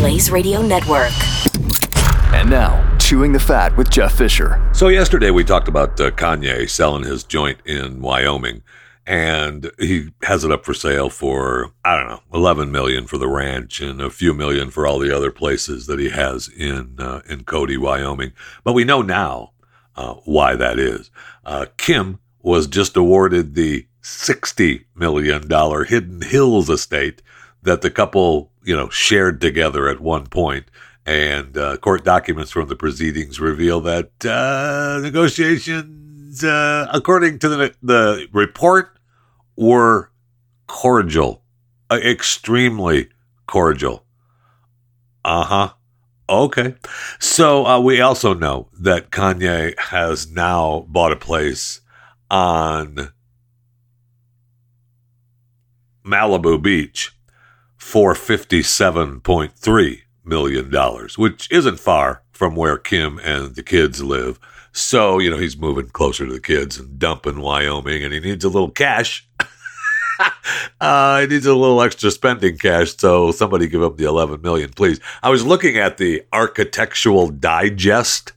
Blaze Radio Network. And now, Chewing the Fat with Jeff Fisher. So, yesterday we talked about uh, Kanye selling his joint in Wyoming, and he has it up for sale for, I don't know, 11 million for the ranch and a few million for all the other places that he has in, uh, in Cody, Wyoming. But we know now uh, why that is. Uh, Kim was just awarded the $60 million Hidden Hills estate that the couple, you know, shared together at one point. And uh, court documents from the proceedings reveal that uh, negotiations, uh, according to the, the report, were cordial, uh, extremely cordial. Uh huh. Okay. So uh, we also know that Kanye has now bought a place on Malibu Beach for $57.3 million, which isn't far from where Kim and the kids live. So, you know, he's moving closer to the kids and dumping Wyoming, and he needs a little cash. uh, he needs a little extra spending cash, so somebody give him the 11 million, please. I was looking at the Architectural Digest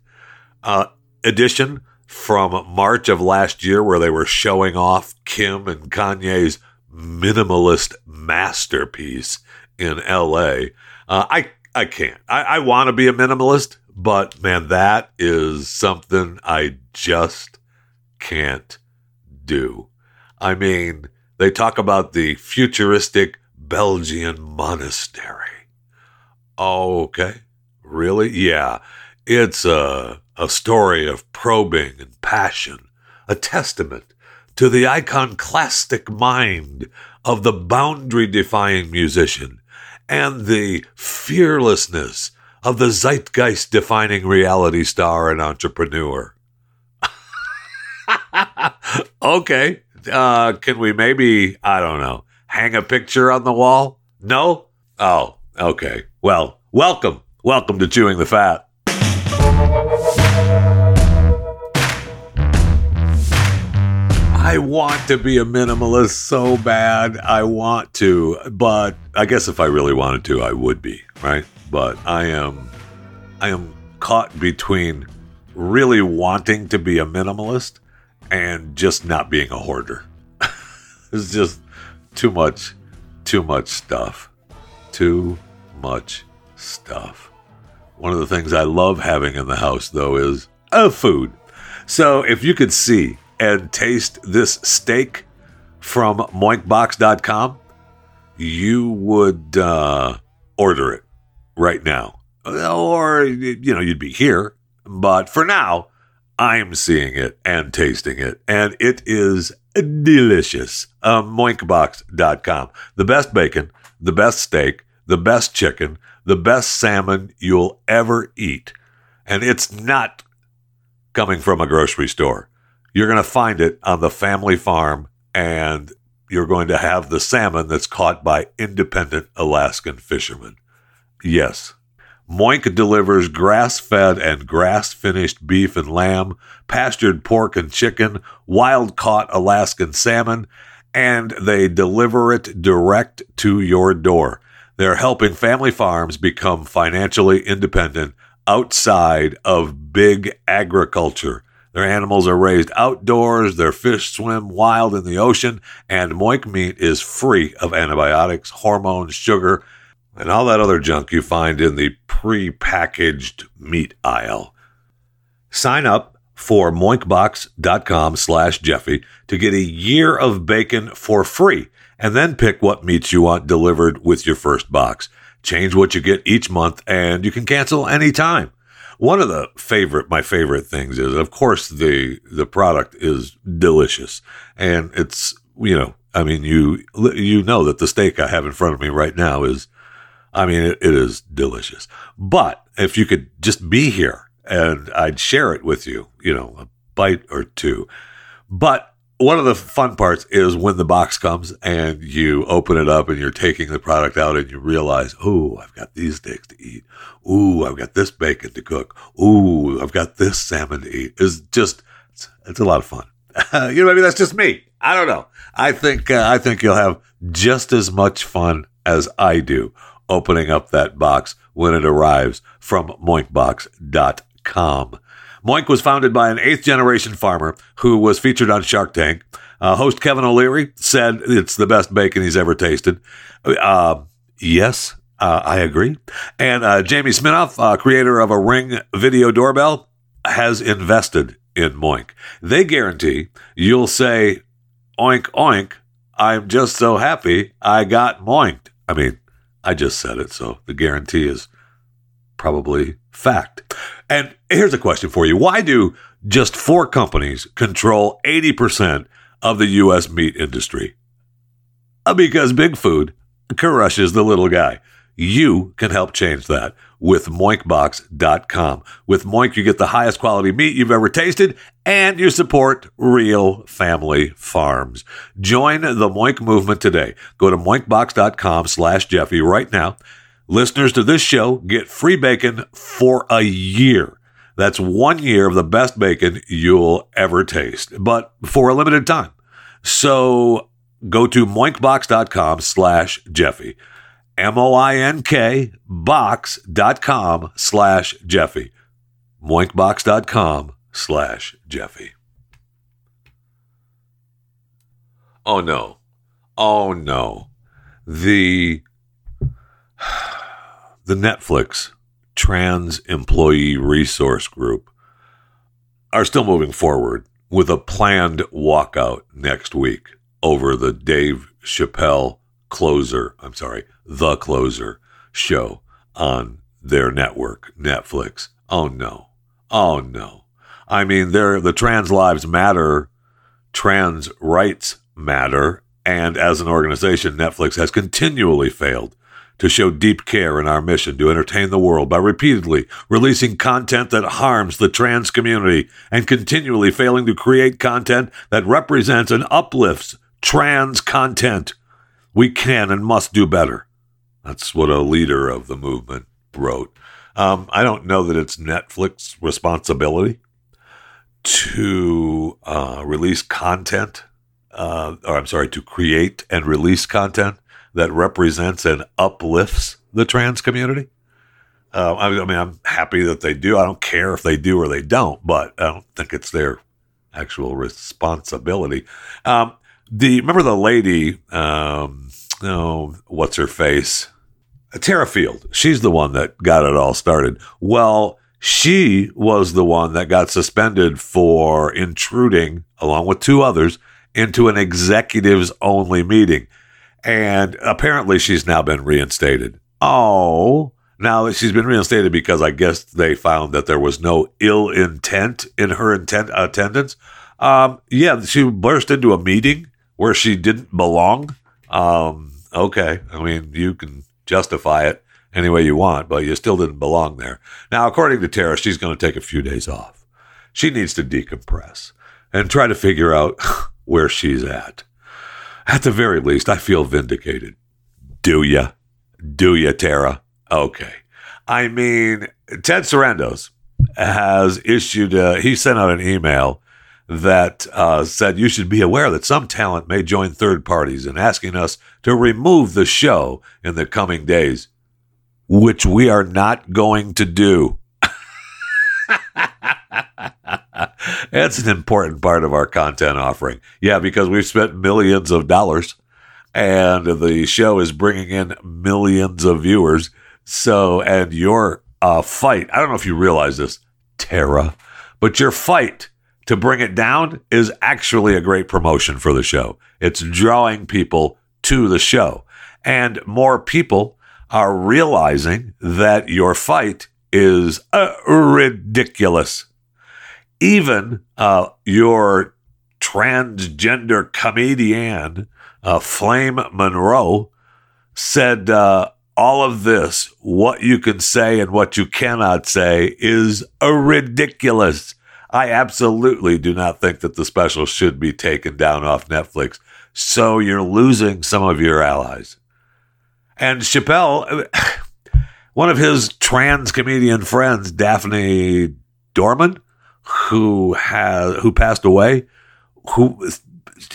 uh, edition from March of last year, where they were showing off Kim and Kanye's minimalist masterpiece in LA. Uh, I I can't. I, I want to be a minimalist, but man, that is something I just can't do. I mean, they talk about the futuristic Belgian monastery. Okay, really? Yeah, it's a a story of probing and passion, a testament to the iconoclastic mind of the boundary defying musician and the fearlessness of the zeitgeist defining reality star and entrepreneur. okay. Uh, can we maybe, I don't know, hang a picture on the wall? No? Oh, okay. Well, welcome. Welcome to Chewing the Fat. I want to be a minimalist so bad. I want to, but I guess if I really wanted to, I would be, right? But I am I am caught between really wanting to be a minimalist and just not being a hoarder. it's just too much too much stuff. Too much stuff. One of the things I love having in the house though is a food. So if you could see and taste this steak from moinkbox.com, you would uh, order it right now. Or, you know, you'd be here. But for now, I'm seeing it and tasting it, and it is delicious. Uh, moinkbox.com. The best bacon, the best steak, the best chicken, the best salmon you'll ever eat. And it's not coming from a grocery store. You're going to find it on the family farm, and you're going to have the salmon that's caught by independent Alaskan fishermen. Yes. Moink delivers grass fed and grass finished beef and lamb, pastured pork and chicken, wild caught Alaskan salmon, and they deliver it direct to your door. They're helping family farms become financially independent outside of big agriculture. Their animals are raised outdoors, their fish swim wild in the ocean, and Moink meat is free of antibiotics, hormones, sugar, and all that other junk you find in the pre-packaged meat aisle. Sign up for moinkbox.com slash Jeffy to get a year of bacon for free, and then pick what meats you want delivered with your first box. Change what you get each month, and you can cancel anytime. One of the favorite, my favorite things is, of course, the the product is delicious, and it's you know, I mean, you you know that the steak I have in front of me right now is, I mean, it, it is delicious. But if you could just be here, and I'd share it with you, you know, a bite or two. But one of the fun parts is when the box comes and you open it up and you're taking the product out and you realize, oh, I've got these steaks to eat. Ooh, I've got this bacon to cook. Ooh, I've got this salmon to eat. It's just, it's, it's a lot of fun. you know, maybe that's just me. I don't know. I think uh, I think you'll have just as much fun as I do opening up that box when it arrives from moinkbox.com. Moink was founded by an eighth generation farmer who was featured on Shark Tank. Uh, host Kevin O'Leary said it's the best bacon he's ever tasted. Uh, yes, uh, I agree. And uh, Jamie Siminoff, uh, creator of a Ring video doorbell, has invested in Moink. They guarantee you'll say, oink, oink, I'm just so happy I got moinked. I mean, I just said it, so the guarantee is probably fact. And here's a question for you Why do just four companies control 80% of the U.S. meat industry? Uh, because big food crushes the little guy. You can help change that with moinkbox.com. With Moink, you get the highest quality meat you've ever tasted and you support real family farms. Join the Moink movement today. Go to moinkbox.com slash Jeffy right now. Listeners to this show get free bacon for a year. That's one year of the best bacon you'll ever taste, but for a limited time. So go to moinkbox.com slash Jeffy. M-O-I-N-K box.com slash Jeffy. Moinkbox.com slash Jeffy. Oh no. Oh no. The the Netflix Trans Employee Resource Group are still moving forward with a planned walkout next week over the Dave Chappelle closer, I'm sorry, the closer show on their network, Netflix. Oh no. Oh no. I mean, they're, the trans lives matter, trans rights matter, and as an organization, Netflix has continually failed to show deep care in our mission to entertain the world by repeatedly releasing content that harms the trans community and continually failing to create content that represents and uplifts trans content. We can and must do better. That's what a leader of the movement wrote. Um, I don't know that it's Netflix responsibility to uh, release content, uh, or I'm sorry, to create and release content that represents and uplifts the trans community. Uh, I, I mean, I'm happy that they do. I don't care if they do or they don't, but I don't think it's their actual responsibility. Um, the remember the lady, um, oh, what's her face? Terra Field. She's the one that got it all started. Well, she was the one that got suspended for intruding, along with two others, into an executives only meeting. And apparently she's now been reinstated. Oh, now she's been reinstated because I guess they found that there was no ill intent in her intent attendance. Um, yeah, she burst into a meeting where she didn't belong. Um, okay, I mean you can justify it any way you want, but you still didn't belong there. Now, according to Terra, she's going to take a few days off. She needs to decompress and try to figure out where she's at. At the very least, I feel vindicated. Do ya? Do ya, Terra? Okay. I mean, Ted Sarandos has issued, a, he sent out an email that uh, said you should be aware that some talent may join third parties in asking us to remove the show in the coming days, which we are not going to do. It's an important part of our content offering. Yeah, because we've spent millions of dollars and the show is bringing in millions of viewers. So, and your uh, fight, I don't know if you realize this, Terra, but your fight to bring it down is actually a great promotion for the show. It's drawing people to the show. And more people are realizing that your fight is uh, ridiculous even uh, your transgender comedian, uh, Flame Monroe, said uh, all of this, what you can say and what you cannot say, is ridiculous. I absolutely do not think that the special should be taken down off Netflix. So you're losing some of your allies. And Chappelle, one of his trans comedian friends, Daphne Dorman, who has who passed away, who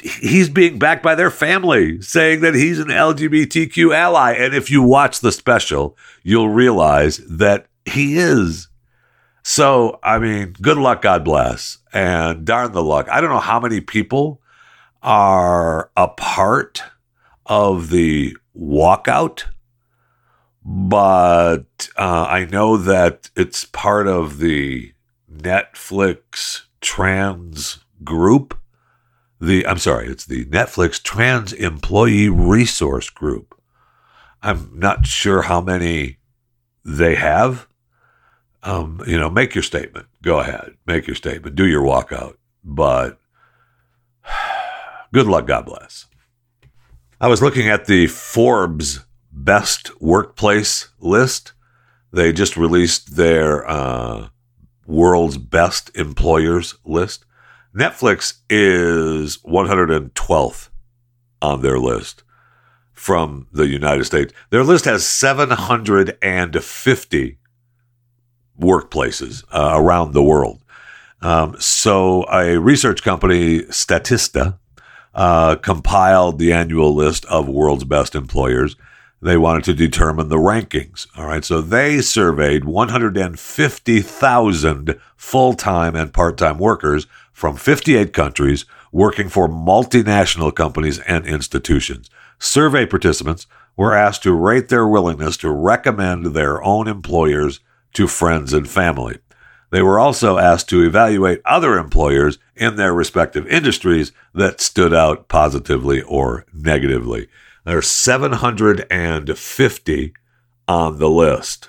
he's being backed by their family, saying that he's an LGBTQ ally. And if you watch the special, you'll realize that he is. So, I mean, good luck, God bless, and darn the luck. I don't know how many people are a part of the walkout, but uh, I know that it's part of the Netflix trans group. The I'm sorry, it's the Netflix Trans Employee Resource Group. I'm not sure how many they have. Um, you know, make your statement. Go ahead, make your statement. Do your walkout. But good luck. God bless. I was looking at the Forbes best workplace list. They just released their uh, world's best employers list. Netflix is 112th on their list from the United States. Their list has 750 workplaces uh, around the world. Um, so a research company, Statista, uh, compiled the annual list of world's best employers. They wanted to determine the rankings. All right. So they surveyed 150,000 full time and part time workers from 58 countries working for multinational companies and institutions. Survey participants were asked to rate their willingness to recommend their own employers to friends and family. They were also asked to evaluate other employers in their respective industries that stood out positively or negatively. There's 750 on the list.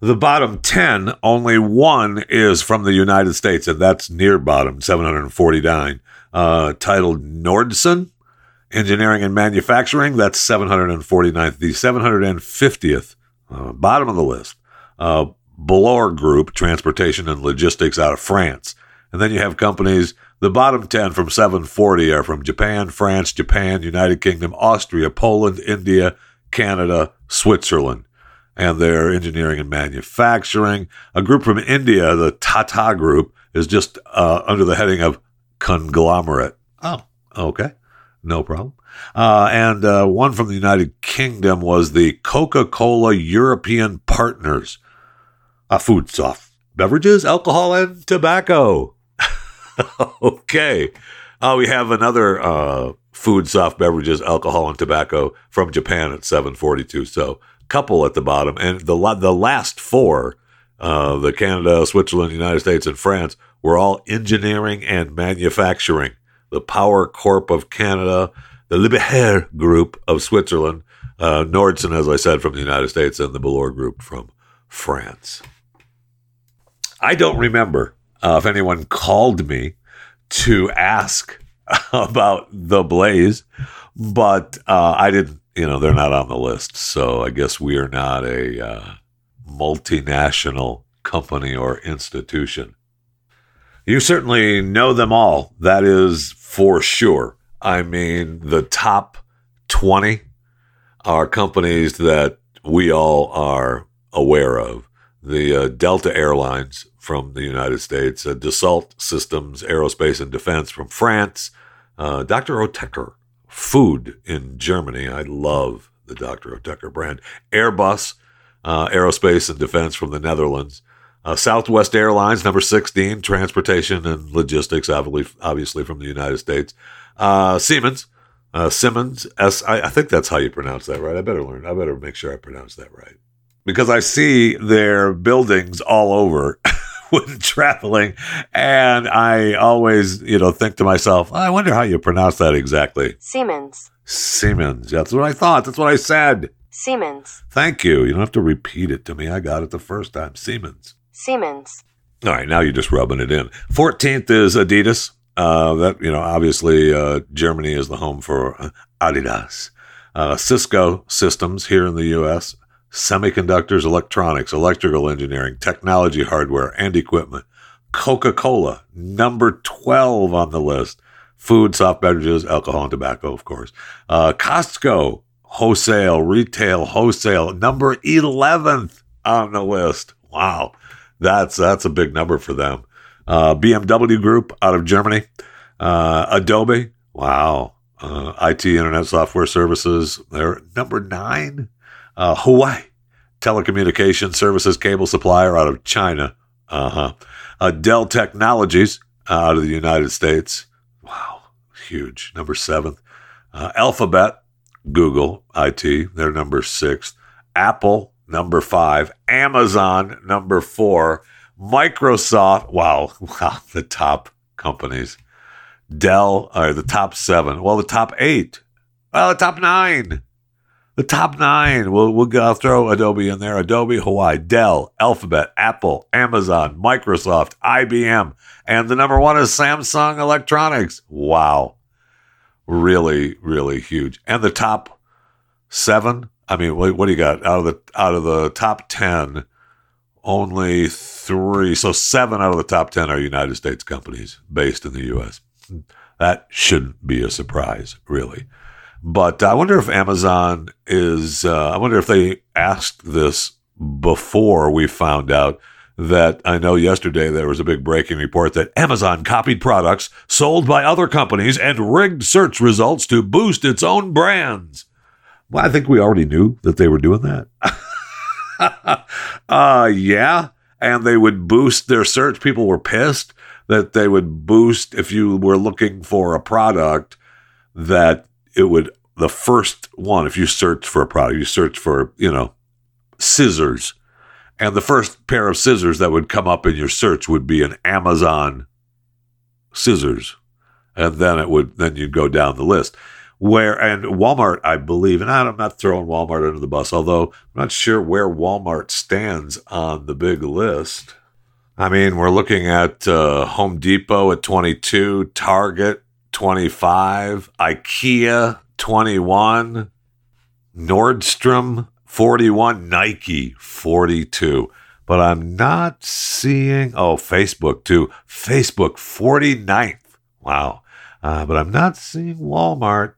The bottom 10, only one is from the United States, and that's near bottom, 749, uh, titled Nordson Engineering and Manufacturing. That's 749th. The 750th, uh, bottom of the list, uh, Bolloré Group, Transportation and Logistics out of France. And then you have companies, the bottom 10 from 740 are from Japan, France, Japan, United Kingdom, Austria, Poland, India, Canada, Switzerland. And their engineering and manufacturing. A group from India, the Tata Group, is just uh, under the heading of conglomerate. Oh, okay. No problem. Uh, and uh, one from the United Kingdom was the Coca Cola European Partners, a food soft beverages, alcohol, and tobacco. okay. Uh, we have another uh, food, soft beverages, alcohol, and tobacco from Japan at 742. So, couple at the bottom. And the, the last four, uh, the Canada, Switzerland, United States, and France, were all engineering and manufacturing. The Power Corp of Canada, the Liebherr Group of Switzerland, uh, Nordson, as I said, from the United States, and the Bolloré Group from France. I don't remember uh, if anyone called me to ask about the Blaze, but uh, I didn't. You know, they're not on the list, so I guess we are not a uh, multinational company or institution. You certainly know them all. That is for sure. I mean, the top 20 are companies that we all are aware of. The uh, Delta Airlines from the United States, uh, Dassault Systems Aerospace and Defense from France, uh, Dr. Oetker Food in Germany. I love the Dr. Oetker brand. Airbus uh, Aerospace and Defense from the Netherlands. Uh, Southwest Airlines, number 16, Transportation and Logistics, obviously from the United States. Uh, Siemens, Simmons, S, I, I think that's how you pronounce that, right? I better learn. I better make sure I pronounce that right. Because I see their buildings all over when traveling. And I always, you know, think to myself, I wonder how you pronounce that exactly. Siemens. Siemens. That's what I thought. That's what I said. Siemens. Thank you. You don't have to repeat it to me. I got it the first time. Siemens. Siemens. All right, now you're just rubbing it in. 14th is Adidas. Uh, that you know, obviously, uh, Germany is the home for uh, Adidas. Uh, Cisco Systems here in the U.S semiconductors, electronics, electrical engineering, technology hardware, and equipment. Coca Cola, number 12 on the list. Food, soft beverages, alcohol, and tobacco, of course. Uh, Costco, wholesale, retail, wholesale, number 11th on the list. Wow. That's, that's a big number for them. Uh, BMW Group out of Germany. Uh, Adobe, wow. Uh, IT, Internet Software Services, they're number nine. Uh, Huawei, telecommunication services cable supplier out of China. Uh-huh. Uh, Dell Technologies out of the United States. Wow, huge. Number seventh. Uh, Alphabet, Google, IT, they're number six. Apple, number five. Amazon, number four. Microsoft, wow, wow, the top companies. Dell are the top seven. Well, the top eight. Well, the top nine. The top nine. We'll, we'll go, throw Adobe in there. Adobe, Hawaii, Dell, Alphabet, Apple, Amazon, Microsoft, IBM. And the number one is Samsung Electronics. Wow. Really, really huge. And the top seven. I mean, what, what do you got out of the out of the top ten? Only three. So seven out of the top ten are United States companies based in the U.S. That shouldn't be a surprise, really. But I wonder if Amazon is, uh, I wonder if they asked this before we found out that I know yesterday there was a big breaking report that Amazon copied products sold by other companies and rigged search results to boost its own brands. Well, I think we already knew that they were doing that. uh, yeah. And they would boost their search. People were pissed that they would boost if you were looking for a product that it would the first one if you search for a product you search for you know scissors and the first pair of scissors that would come up in your search would be an amazon scissors and then it would then you'd go down the list. Where and walmart i believe and i'm not throwing walmart under the bus although i'm not sure where walmart stands on the big list. I mean, we're looking at uh, Home Depot at 22, Target 25, IKEA 21, Nordstrom 41, Nike 42. But I'm not seeing, oh, Facebook too. Facebook 49th. Wow. Uh, but I'm not seeing Walmart.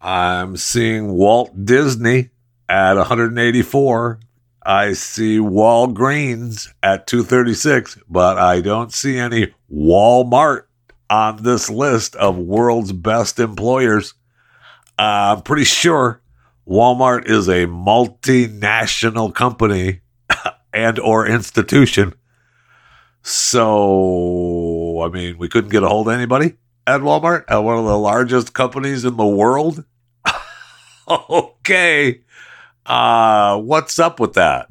I'm seeing Walt Disney at 184. I see Walgreens at 236, but I don't see any Walmart on this list of world's best employers. Uh, I'm pretty sure Walmart is a multinational company and or institution. So, I mean, we couldn't get a hold of anybody at Walmart, at one of the largest companies in the world. okay. Uh, what's up with that?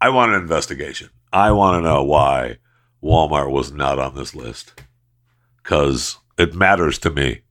I want an investigation. I want to know why Walmart was not on this list. Because it matters to me.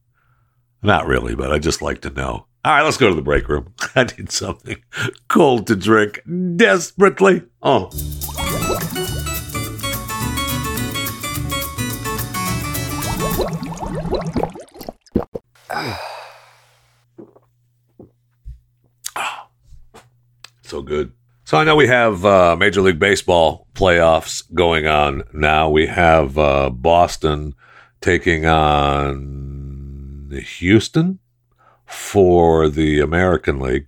Not really, but I just like to know. All right, let's go to the break room. I need something cold to drink desperately. Oh. so good. So I know we have uh, Major League Baseball playoffs going on now. We have uh, Boston taking on Houston for the American League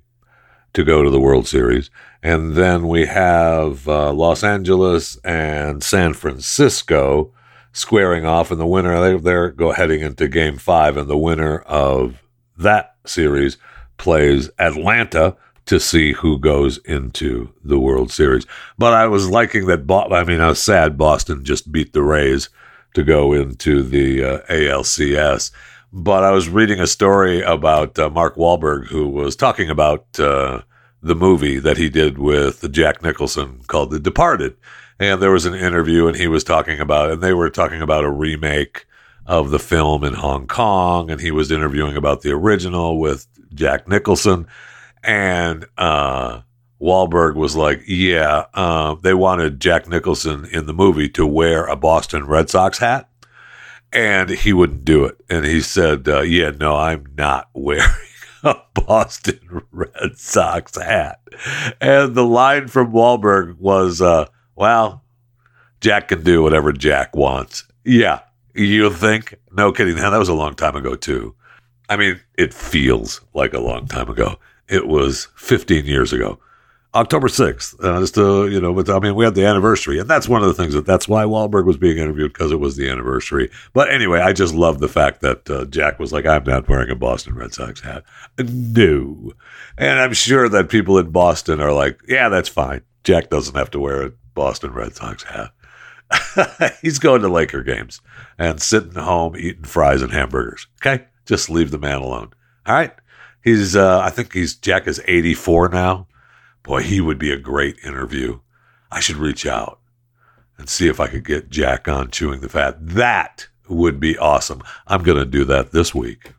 to go to the World Series. And then we have uh, Los Angeles and San Francisco squaring off, and the winner they, they're go heading into Game Five, and the winner of that series plays Atlanta to see who goes into the World Series. But I was liking that. Bo- I mean, I was sad Boston just beat the Rays to go into the uh, ALCS. But I was reading a story about uh, Mark Wahlberg, who was talking about uh, the movie that he did with Jack Nicholson called The Departed. And there was an interview, and he was talking about, and they were talking about a remake of the film in Hong Kong, and he was interviewing about the original with Jack Nicholson. And uh, Wahlberg was like, "Yeah, uh, they wanted Jack Nicholson in the movie to wear a Boston Red Sox hat, and he wouldn't do it. And he said, uh, "Yeah, no, I'm not wearing a Boston Red Sox hat." And the line from Wahlberg was, uh, "Well, Jack can do whatever Jack wants." Yeah, you think? No kidding. Now that was a long time ago too. I mean, it feels like a long time ago. It was 15 years ago. October 6th. Uh, just to, you know, but I mean, we had the anniversary, and that's one of the things that that's why Wahlberg was being interviewed because it was the anniversary. But anyway, I just love the fact that uh, Jack was like, I'm not wearing a Boston Red Sox hat. No. And I'm sure that people in Boston are like, yeah, that's fine. Jack doesn't have to wear a Boston Red Sox hat. He's going to Laker games and sitting home eating fries and hamburgers. Okay. Just leave the man alone. All right. He's, uh, I think he's, Jack is 84 now. Boy, he would be a great interview. I should reach out and see if I could get Jack on chewing the fat. That would be awesome. I'm going to do that this week.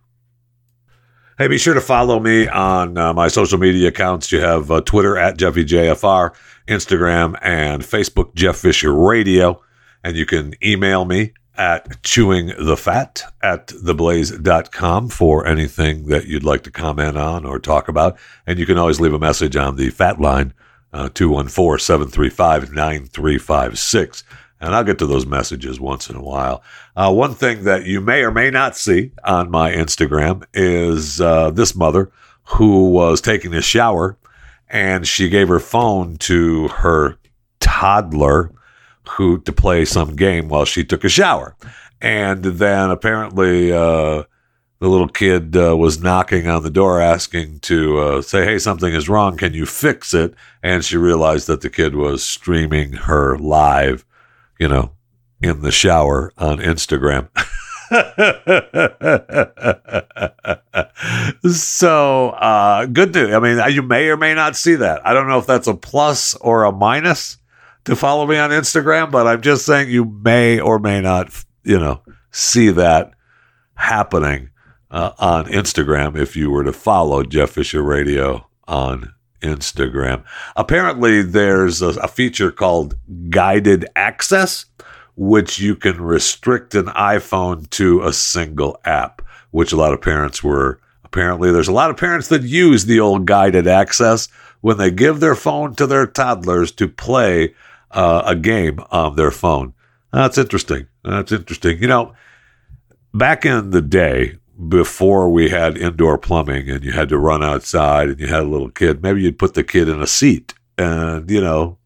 Hey, be sure to follow me on uh, my social media accounts. You have uh, Twitter at JeffyJFR, Instagram and Facebook, Jeff Fisher Radio. And you can email me at chewing the fat at theblaze.com for anything that you'd like to comment on or talk about. And you can always leave a message on the fat line, uh, 214 735 9356. And I'll get to those messages once in a while. Uh, one thing that you may or may not see on my Instagram is uh, this mother who was taking a shower and she gave her phone to her toddler who to play some game while she took a shower. And then apparently uh, the little kid uh, was knocking on the door asking to uh, say, Hey, something is wrong. Can you fix it? And she realized that the kid was streaming her live, you know, in the shower on Instagram. so uh, good to. I mean, you may or may not see that. I don't know if that's a plus or a minus to follow me on Instagram, but I'm just saying you may or may not, you know, see that happening uh, on Instagram if you were to follow Jeff Fisher Radio on Instagram. Apparently, there's a, a feature called guided access, which you can restrict an iPhone to a single app, which a lot of parents were. Apparently, there's a lot of parents that use the old guided access when they give their phone to their toddlers to play uh, a game on their phone. That's interesting. That's interesting. You know, back in the day, before we had indoor plumbing and you had to run outside and you had a little kid, maybe you'd put the kid in a seat and, you know,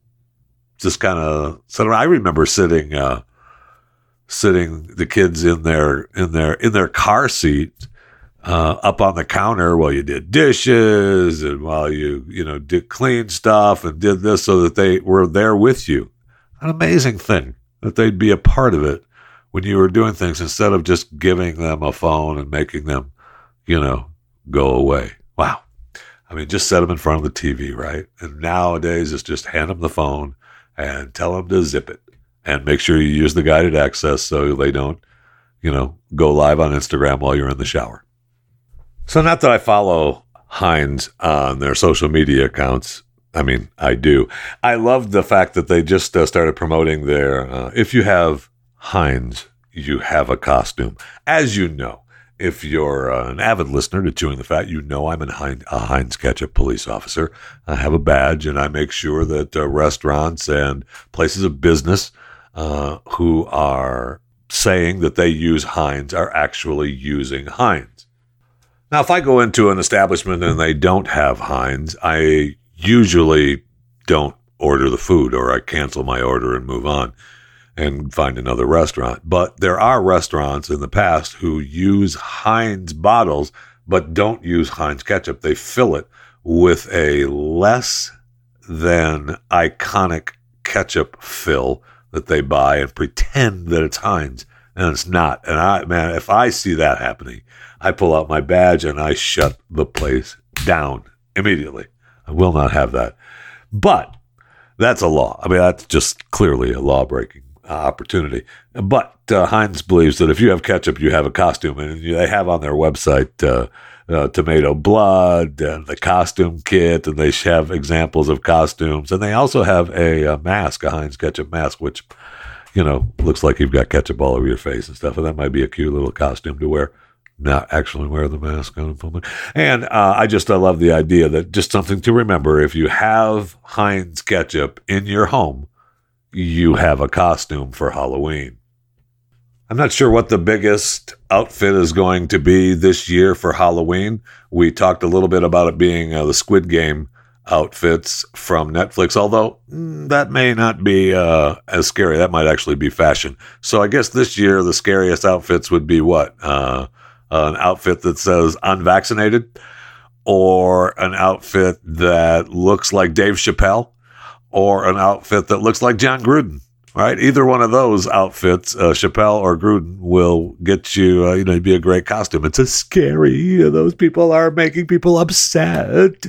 just kind of so I remember sitting uh sitting the kids in their in their in their car seat uh, up on the counter while you did dishes and while you you know did clean stuff and did this so that they were there with you. An amazing thing that they'd be a part of it when you were doing things instead of just giving them a phone and making them you know go away. Wow. I mean just set them in front of the tv right? And nowadays it's just hand them the phone and tell them to zip it and make sure you use the guided access so they don't you know go live on instagram while you're in the shower so, not that I follow Heinz on their social media accounts. I mean, I do. I love the fact that they just uh, started promoting their uh, if you have Heinz, you have a costume. As you know, if you're uh, an avid listener to Chewing the Fat, you know I'm Heinz, a Heinz Ketchup police officer. I have a badge and I make sure that uh, restaurants and places of business uh, who are saying that they use Heinz are actually using Heinz. Now, if I go into an establishment and they don't have Heinz, I usually don't order the food or I cancel my order and move on and find another restaurant. But there are restaurants in the past who use Heinz bottles but don't use Heinz ketchup. They fill it with a less than iconic ketchup fill that they buy and pretend that it's Heinz and it's not. And I, man, if I see that happening, I pull out my badge and I shut the place down immediately. I will not have that. But that's a law. I mean, that's just clearly a law breaking uh, opportunity. But uh, Heinz believes that if you have ketchup, you have a costume. And they have on their website uh, uh, tomato blood and the costume kit, and they have examples of costumes. And they also have a, a mask, a Heinz ketchup mask, which, you know, looks like you've got ketchup all over your face and stuff. And that might be a cute little costume to wear not actually wear the mask on public. And uh, I just I love the idea that just something to remember: if you have Heinz ketchup in your home, you have a costume for Halloween. I'm not sure what the biggest outfit is going to be this year for Halloween. We talked a little bit about it being uh, the Squid Game outfits from Netflix, although mm, that may not be uh, as scary. That might actually be fashion. So I guess this year the scariest outfits would be what? Uh, an outfit that says unvaccinated, or an outfit that looks like Dave Chappelle, or an outfit that looks like Jon Gruden. Right, either one of those outfits, uh, Chappelle or Gruden, will get you. Uh, you know, be a great costume. It's a scary. Those people are making people upset.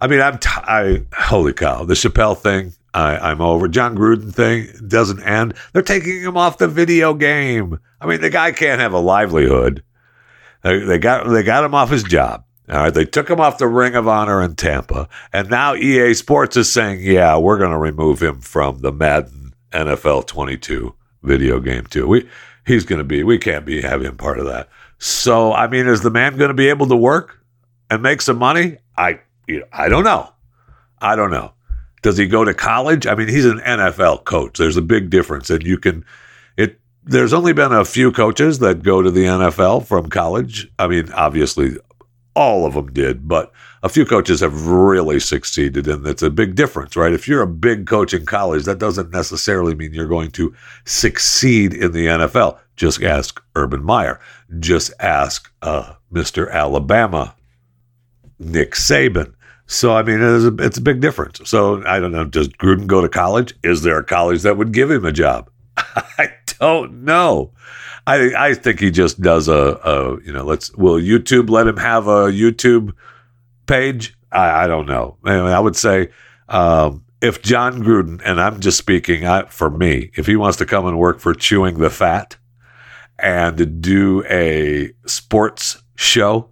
I mean, I'm t- I holy cow, the Chappelle thing. I, I'm over. Jon Gruden thing doesn't end. They're taking him off the video game. I mean, the guy can't have a livelihood. They, they got they got him off his job. All right, they took him off the Ring of Honor in Tampa, and now EA Sports is saying, "Yeah, we're going to remove him from the Madden NFL 22 video game too. We he's going to be. We can't be have him part of that. So, I mean, is the man going to be able to work and make some money? I you know, I don't know. I don't know. Does he go to college? I mean, he's an NFL coach. There's a big difference, and you can. It. There's only been a few coaches that go to the NFL from college. I mean, obviously, all of them did, but a few coaches have really succeeded, and it's a big difference, right? If you're a big coach in college, that doesn't necessarily mean you're going to succeed in the NFL. Just ask Urban Meyer. Just ask uh, Mr. Alabama, Nick Saban. So I mean, it's a, it's a big difference. So I don't know. Does Gruden go to college? Is there a college that would give him a job? I don't know. I I think he just does a, a you know. Let's will YouTube let him have a YouTube page? I, I don't know. Anyway, I would say um, if Jon Gruden and I'm just speaking I, for me, if he wants to come and work for Chewing the Fat and do a sports show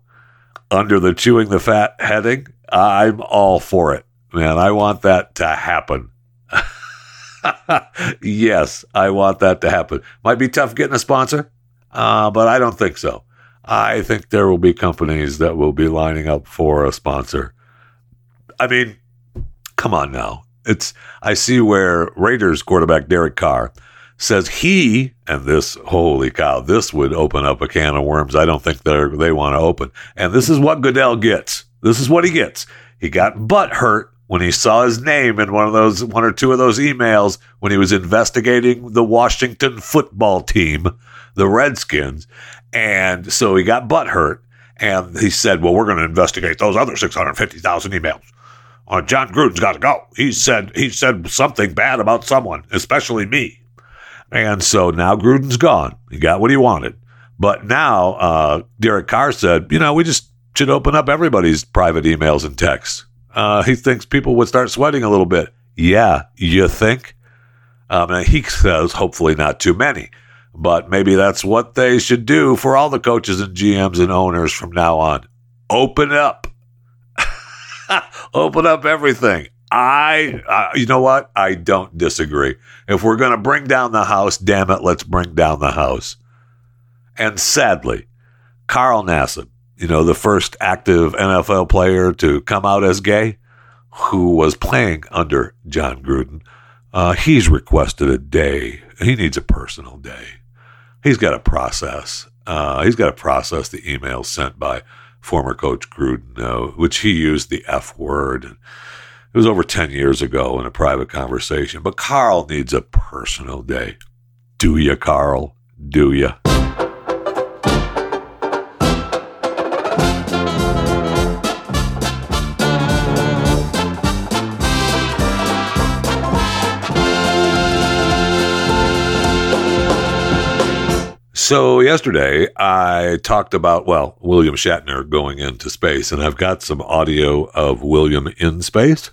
under the Chewing the Fat heading I'm all for it, man. I want that to happen. yes, I want that to happen. Might be tough getting a sponsor, uh, but I don't think so. I think there will be companies that will be lining up for a sponsor. I mean, come on now. It's I see where Raiders quarterback Derek Carr says he and this holy cow, this would open up a can of worms. I don't think they they want to open. And this is what Goodell gets. This is what he gets. He got butt hurt when he saw his name in one of those one or two of those emails when he was investigating the Washington football team, the Redskins, and so he got butt hurt. And he said, "Well, we're going to investigate those other six hundred fifty thousand emails." Uh, Jon Gruden's got to go. He said he said something bad about someone, especially me. And so now Gruden's gone. He got what he wanted. But now uh, Derek Carr said, you know, we just should open up everybody's private emails and texts. Uh, he thinks people would start sweating a little bit. Yeah, you think? Um, he says, hopefully not too many, but maybe that's what they should do for all the coaches and GMs and owners from now on. Open up. Open up everything. I, uh, you know what? I don't disagree. If we're going to bring down the house, damn it, let's bring down the house. And sadly, Carl Nassib, you know, the first active NFL player to come out as gay, who was playing under Jon Gruden, uh, he's requested a day. He needs a personal day. He's got to process. Uh, he's got to process the emails sent by former coach Gruden, uh, which he used the F word. It was over 10 years ago in a private conversation. But Carl needs a personal day. Do you, Carl? Do you? So, yesterday I talked about, well, William Shatner going into space, and I've got some audio of William in space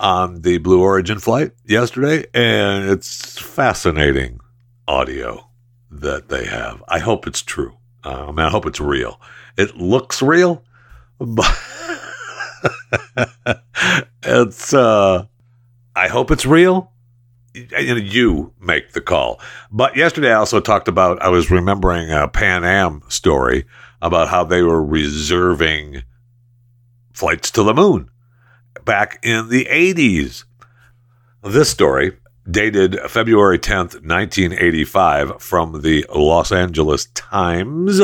on the Blue Origin flight yesterday, and it's fascinating audio that they have. I hope it's true. Uh, I mean, I hope it's real. It looks real, but it's, uh, I hope it's real you make the call. But yesterday I also talked about, I was remembering a Pan Am story about how they were reserving flights to the moon back in the 80s. This story, dated February 10th, 1985, from the Los Angeles Times,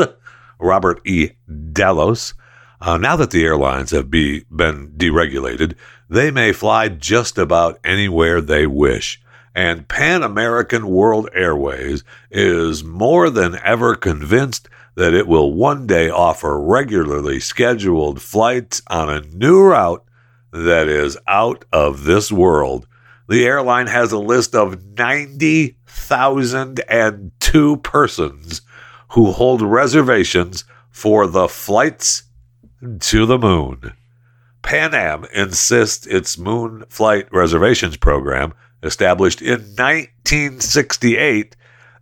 Robert E. Dallos. Uh, now that the airlines have be, been deregulated, they may fly just about anywhere they wish. And Pan American World Airways is more than ever convinced that it will one day offer regularly scheduled flights on a new route that is out of this world. The airline has a list of 90,002 persons who hold reservations for the flights to the moon. Pan Am insists its moon flight reservations program, established in 1968,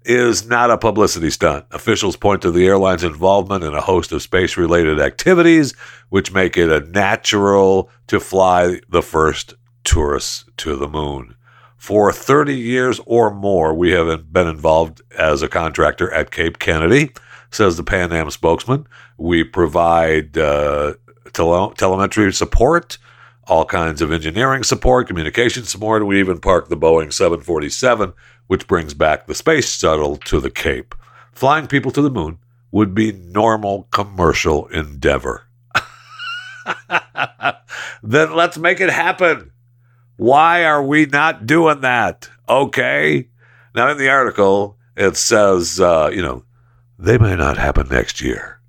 is not a publicity stunt. Officials point to the airline's involvement in a host of space related activities, which make it a natural to fly the first tourists to the moon. For 30 years or more, we have been involved as a contractor at Cape Kennedy, says the Pan Am spokesman. We provide uh, tele- telemetry support, all kinds of engineering support, communication support. We even park the Boeing 747, which brings back the space shuttle to the Cape. Flying people to the moon would be normal commercial endeavor. then let's make it happen. Why are we not doing that? Okay. Now, in the article, it says, uh, you know, they may not happen next year.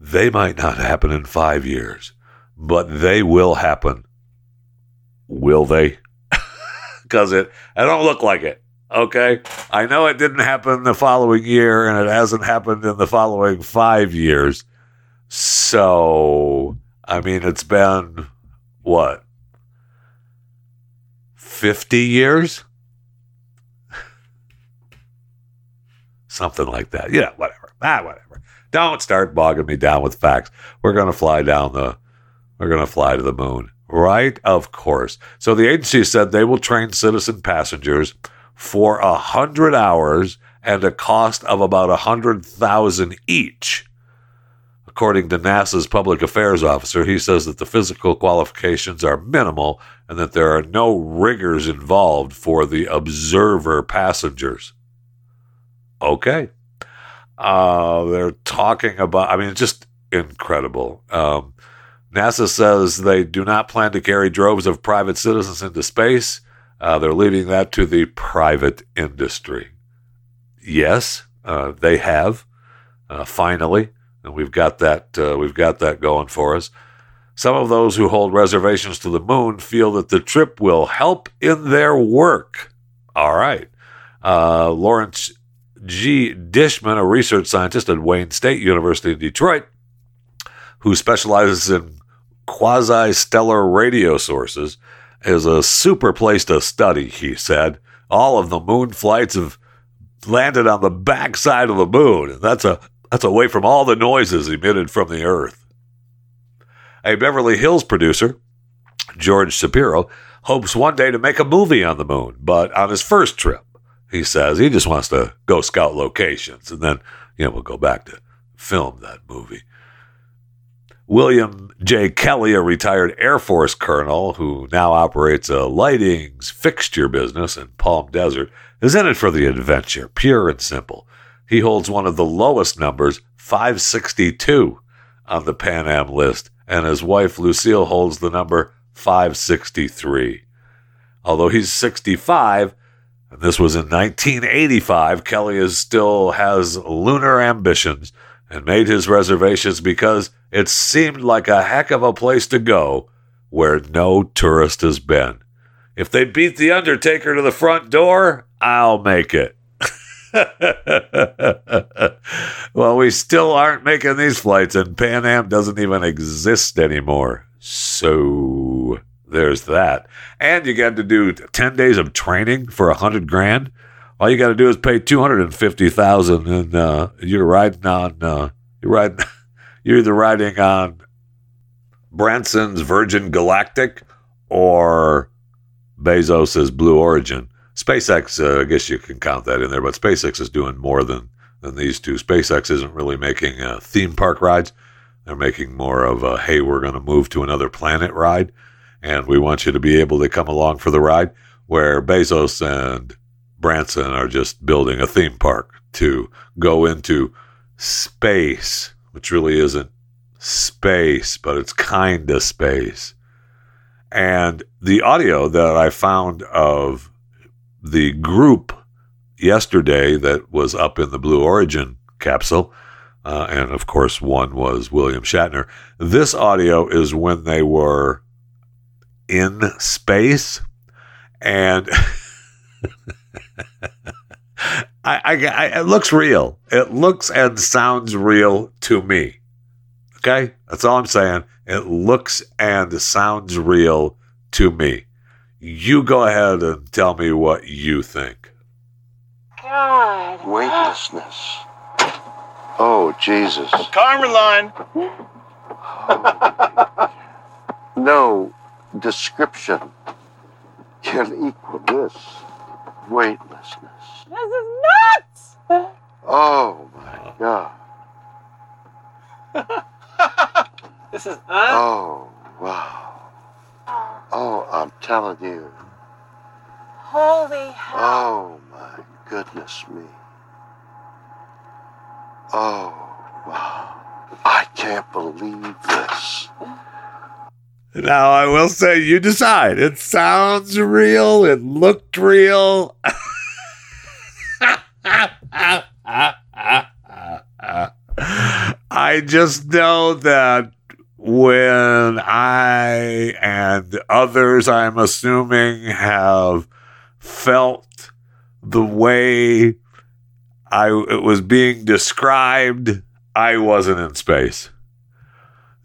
They might not happen in five years, but they will happen. Will they? Because it, I don't look like it. Okay. I know it didn't happen the following year and it hasn't happened in the following five years. So, I mean, it's been what? 50 years? Something like that. Yeah, whatever. Ah, whatever. Don't start bogging me down with facts. We're going to fly down the, we're going to fly to the moon. Right? Of course. So the agency said they will train citizen passengers for a hundred hours and a cost of about a hundred thousand each. According to NASA's public affairs officer, he says that the physical qualifications are minimal and that there are no rigors involved for the observer passengers. Okay. Uh, they're talking about, I mean, just incredible. Um, NASA says they do not plan to carry droves of private citizens into space. Uh, they're leaving that to the private industry. Yes, uh, they have. Uh, finally, and we've got that. Uh, we've got that going for us. Some of those who hold reservations to the moon feel that the trip will help in their work. All right, uh, Lawrence G. Dishman, a research scientist at Wayne State University in Detroit, who specializes in quasi stellar radio sources, is a super place to study, he said. All of the moon flights have landed on the backside of the moon, and that's a that's away from all the noises emitted from the Earth. A Beverly Hills producer, George Shapiro, hopes one day to make a movie on the moon, but on his first trip, he says he just wants to go scout locations, and then you know we'll go back to film that movie. William J. Kelly, a retired Air Force colonel who now operates a lighting's fixture business in Palm Desert, is in it for the adventure, pure and simple. He holds one of the lowest numbers, 562, on the Pan Am list, and his wife Lucille holds the number 563. Although he's 65, and this was in 1985, Kelly is still has lunar ambitions and made his reservations because it seemed like a heck of a place to go where no tourist has been. If they beat the Undertaker to the front door, I'll make it. well, we still aren't making these flights, and Pan Am doesn't even exist anymore. So there's that. And you got to do 10 days of training for a hundred grand. All you got to do is pay 250,000 and uh, you're riding on, uh, you're riding, you're either riding on Branson's Virgin Galactic or Bezos's Blue Origin. SpaceX, uh, I guess you can count that in there, but SpaceX is doing more than, than these two. SpaceX isn't really making uh, theme park rides. They're making more of a, hey, we're going to move to another planet ride, and we want you to be able to come along for the ride, where Bezos and Branson are just building a theme park to go into space, which really isn't space, but it's kind of space. And the audio that I found of the group yesterday that was up in the Blue Origin capsule, uh, and of course, one was William Shatner. This audio is when they were in space, and I, I, I, it looks real. It looks and sounds real to me. Okay, that's all I'm saying. It looks and sounds real to me. You go ahead and tell me what you think. God. Weightlessness. Oh, Jesus. Kármán line. No description can equal this. Weightlessness. This is nuts. Oh, my God. This is un- Oh, wow. Oh, I'm telling you. Holy hell. Oh, my goodness me. Oh, wow. I can't believe this. Now, I will say, you decide. It sounds real. It looked real. I just know that when I and others, I'm assuming, have felt the way I it was being described, I wasn't in space.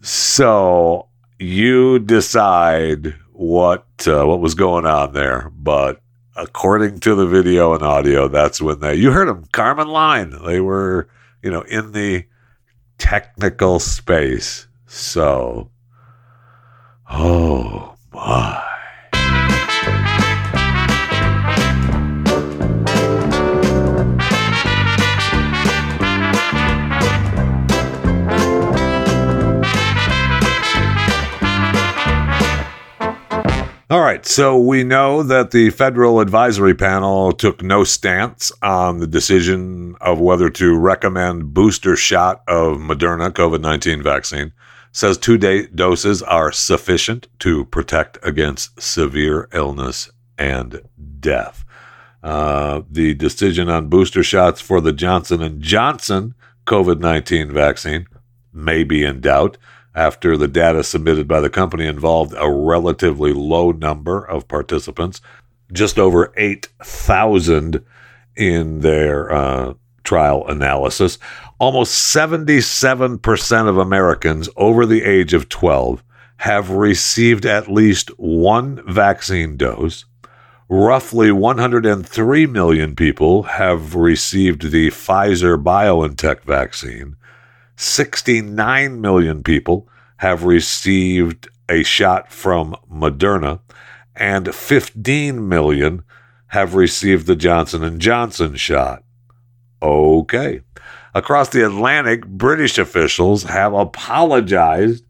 So you decide what uh, what was going on there, but according to the video and audio, that's when they you heard them Kármán line. They were you know in the technical space. So, oh my. All right, so we know that the federal advisory panel took no stance on the decision of whether to recommend booster shot of Moderna COVID-19 vaccine. Says two day doses are sufficient to protect against severe illness and death. Uh, the decision on booster shots for the Johnson and Johnson COVID-19 vaccine may be in doubt after the data submitted by the company involved a relatively low number of participants, just over 8,000 in their uh, trial analysis. Almost 77% of Americans over the age of 12 have received at least one vaccine dose. Roughly 103 million people have received the Pfizer BioNTech vaccine. 69 million people have received a shot from Moderna and 15 million have received the Johnson & Johnson shot. Okay. Across the Atlantic, British officials have apologized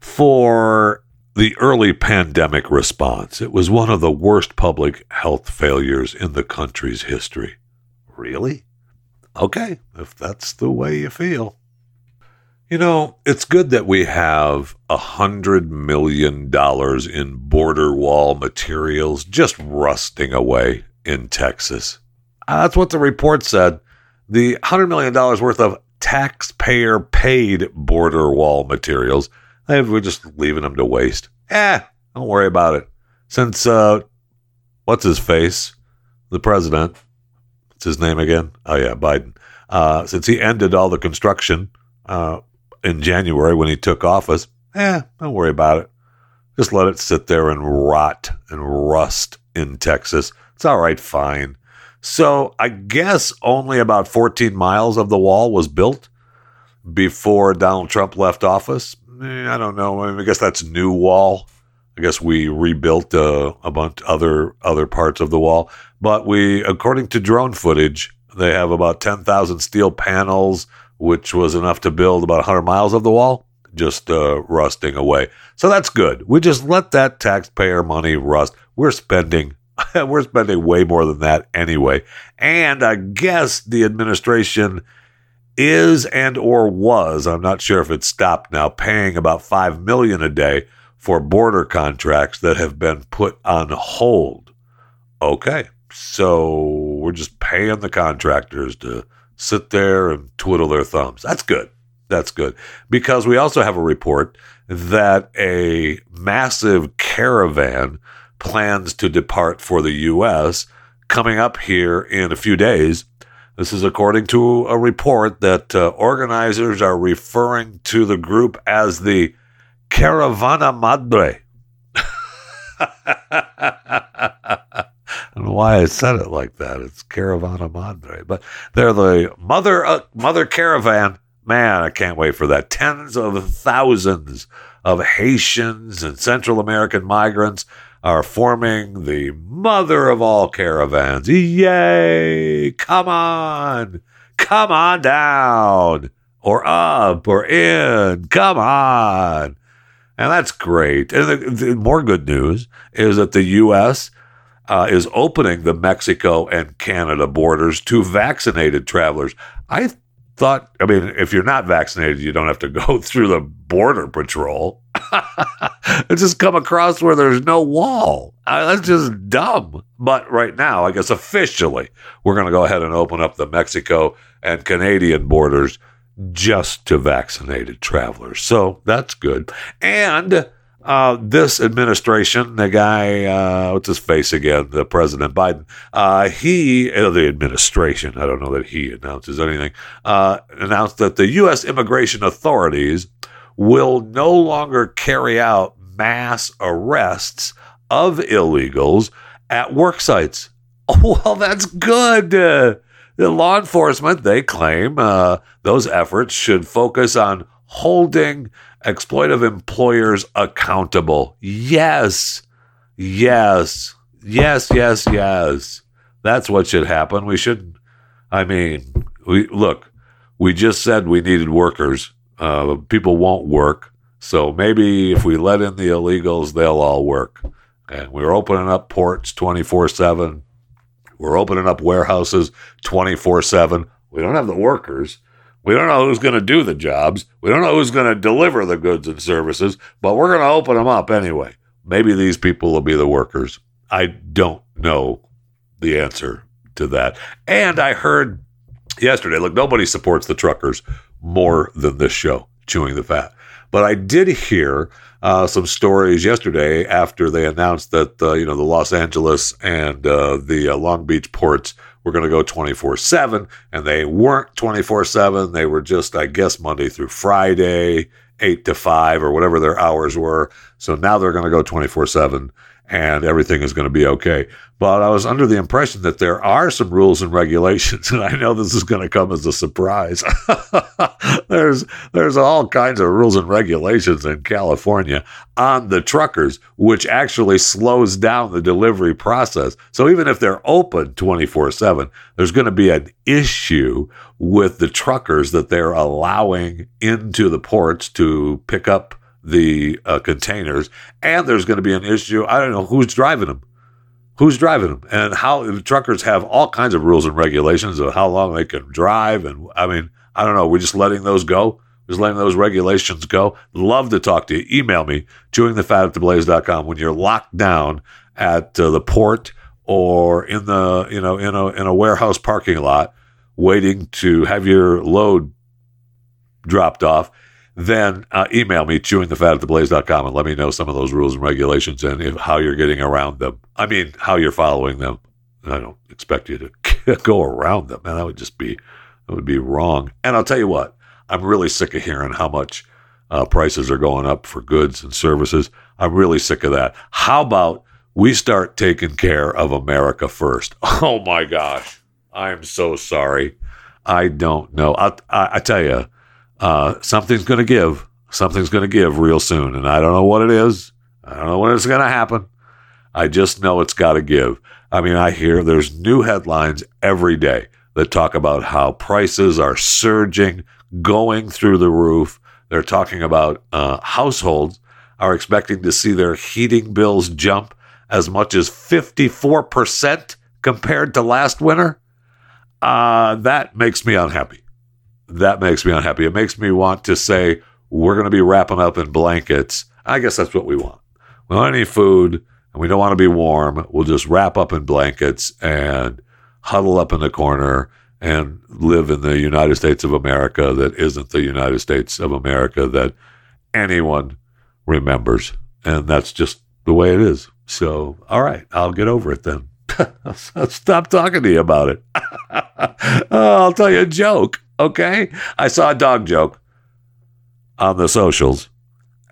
for the early pandemic response. It was one of the worst public health failures in the country's history. Really? Okay, if that's the way you feel. You know, it's good that we have a hundred million dollars in border wall materials just rusting away in Texas. Uh, that's what the report said. The hundred million dollars worth of taxpayer paid border wall materials, we're just leaving them to waste. Eh, don't worry about it. Since, uh, what's his face? The president. What's his name again? Oh, yeah, Biden. Uh, since he ended all the construction, uh, in January when he took office, eh, don't worry about it. Just let it sit there and rot and rust in Texas. It's all right, fine. So I guess only about 14 miles of the wall was built before Donald Trump left office. Eh, I don't know. I, mean, I guess that's new wall. I guess we rebuilt uh, a bunch other other parts of the wall, but we, according to drone footage, they have about 10,000 steel panels, which was enough to build about 100 miles of the wall, just uh, rusting away. So that's good. We just let that taxpayer money rust. We're spending we're spending way more than that anyway. And I guess the administration is and or was, I'm not sure if it's stopped now, paying about 5 million a day for border contracts that have been put on hold. Okay, so we're just paying the contractors to sit there and twiddle their thumbs. That's good. That's good. Because we also have a report that a massive caravan plans to depart for the U.S. coming up here in a few days. This is according to a report that uh, organizers are referring to the group as the Caravana Madre. Know why I said it like that. It's Caravana Madre, but they're the mother uh, mother caravan. Man, I can't wait for that. Tens of thousands of Haitians and Central American migrants are forming the mother of all caravans. Yay! Come on, come on down, or up, or in. Come on. And that's great. And the, the more good news is that the U.S. Uh, is opening the Mexico and Canada borders to vaccinated travelers. I thought, I mean, if you're not vaccinated, you don't have to go through the border patrol. just come across where there's no wall. Uh, that's just dumb. But right now, I guess officially, we're going to go ahead and open up the Mexico and Canadian borders just to vaccinated travelers. So that's good. And uh, this administration, the guy, uh, what's his face again, the President Biden, uh, he, uh, the administration, I don't know that he announces anything, uh, announced that the U.S. immigration authorities will no longer carry out mass arrests of illegals at work sites. well, that's good. The law enforcement, they claim uh, those efforts should focus on holding exploitive employers accountable. Yes, yes, yes, yes, yes. That's what should happen. We shouldn't. I mean, we look, we just said we needed workers. Uh, people won't work. So maybe if we let in the illegals, they'll all work. And we're opening up ports 24 7 we're opening up warehouses 24 7. We don't have the workers. We don't know who's going to do the jobs. We don't know who's going to deliver the goods and services, but we're going to open them up anyway. Maybe these people will be the workers. I don't know the answer to that. And I heard yesterday look, nobody supports the truckers more than this show, Chewing the Fat. But I did hear uh, some stories yesterday after they announced that uh, you know the Los Angeles and uh, the uh, Long Beach ports were going to go 24 7 and they weren't 24 7 they were just i guess monday through friday 8 to 5 or whatever their hours were. So now they're going to go 24 7 and everything is going to be okay. But I was under the impression that there are some rules and regulations, and I know this is going to come as a surprise. there's there's all kinds of rules and regulations in California on the truckers, which actually slows down the delivery process. So even if they're open 24/7, there's going to be an issue with the truckers that they're allowing into the ports to pick up the uh, containers, and there's going to be an issue. I don't know who's driving them. Who's driving them, and how truckers have all kinds of rules and regulations of how long they can drive, and I mean, I don't know. We're just letting those go. Just letting those regulations go. Love to talk to you. Email me, chewingthefat when you're locked down at uh, the port or in the, you know, in a, in a warehouse parking lot waiting to have your load dropped off then uh, email me, chewingthefat at theblaze.com, and let me know some of those rules and regulations and if, how you're getting around them. I mean, how you're following them. I don't expect you to go around them, and that would just be that would be wrong. And I'll tell you what, I'm really sick of hearing how much uh, prices are going up for goods and services. I'm really sick of that. How about we start taking care of America first? Oh my gosh, I'm so sorry. I don't know. I, I, I tell you uh, something's going to give. Something's going to give real soon. And I don't know what it is. I don't know when it's going to happen. I just know it's got to give. I mean, I hear there's new headlines every day that talk about how prices are surging, going through the roof. They're talking about uh, households are expecting to see their heating bills jump as much as 54% compared to last winter. Uh, that makes me unhappy that makes me unhappy. It makes me want to say we're going to be wrapping up in blankets I guess that's what we want. We don't want any food and we don't want to be warm. We'll just wrap up in blankets and huddle up in the corner and live in the United States of America that isn't the United States of America that anyone remembers. And that's just the way it is. So, all right, I'll get over it then. I'll stop talking to you about it. oh, I'll tell you a joke, okay? I saw a dog joke on the socials,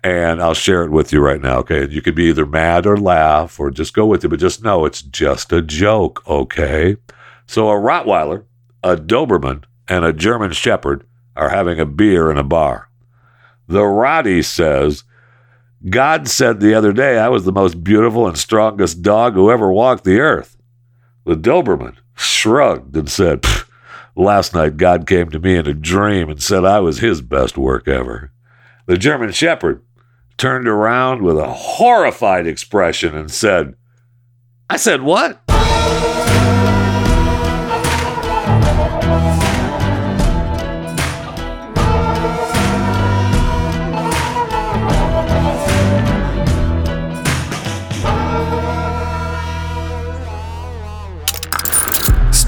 and I'll share it with you right now, okay? And you can be either mad or laugh or just go with it, but just know it's just a joke, okay? So a Rottweiler, a Doberman, and a German Shepherd are having a beer in a bar. The Roddy says, God said the other day I was the most beautiful and strongest dog who ever walked the earth. The Doberman shrugged and said, Last night God came to me in a dream and said I was his best work ever. The German Shepherd turned around with a horrified expression and said, I said, What?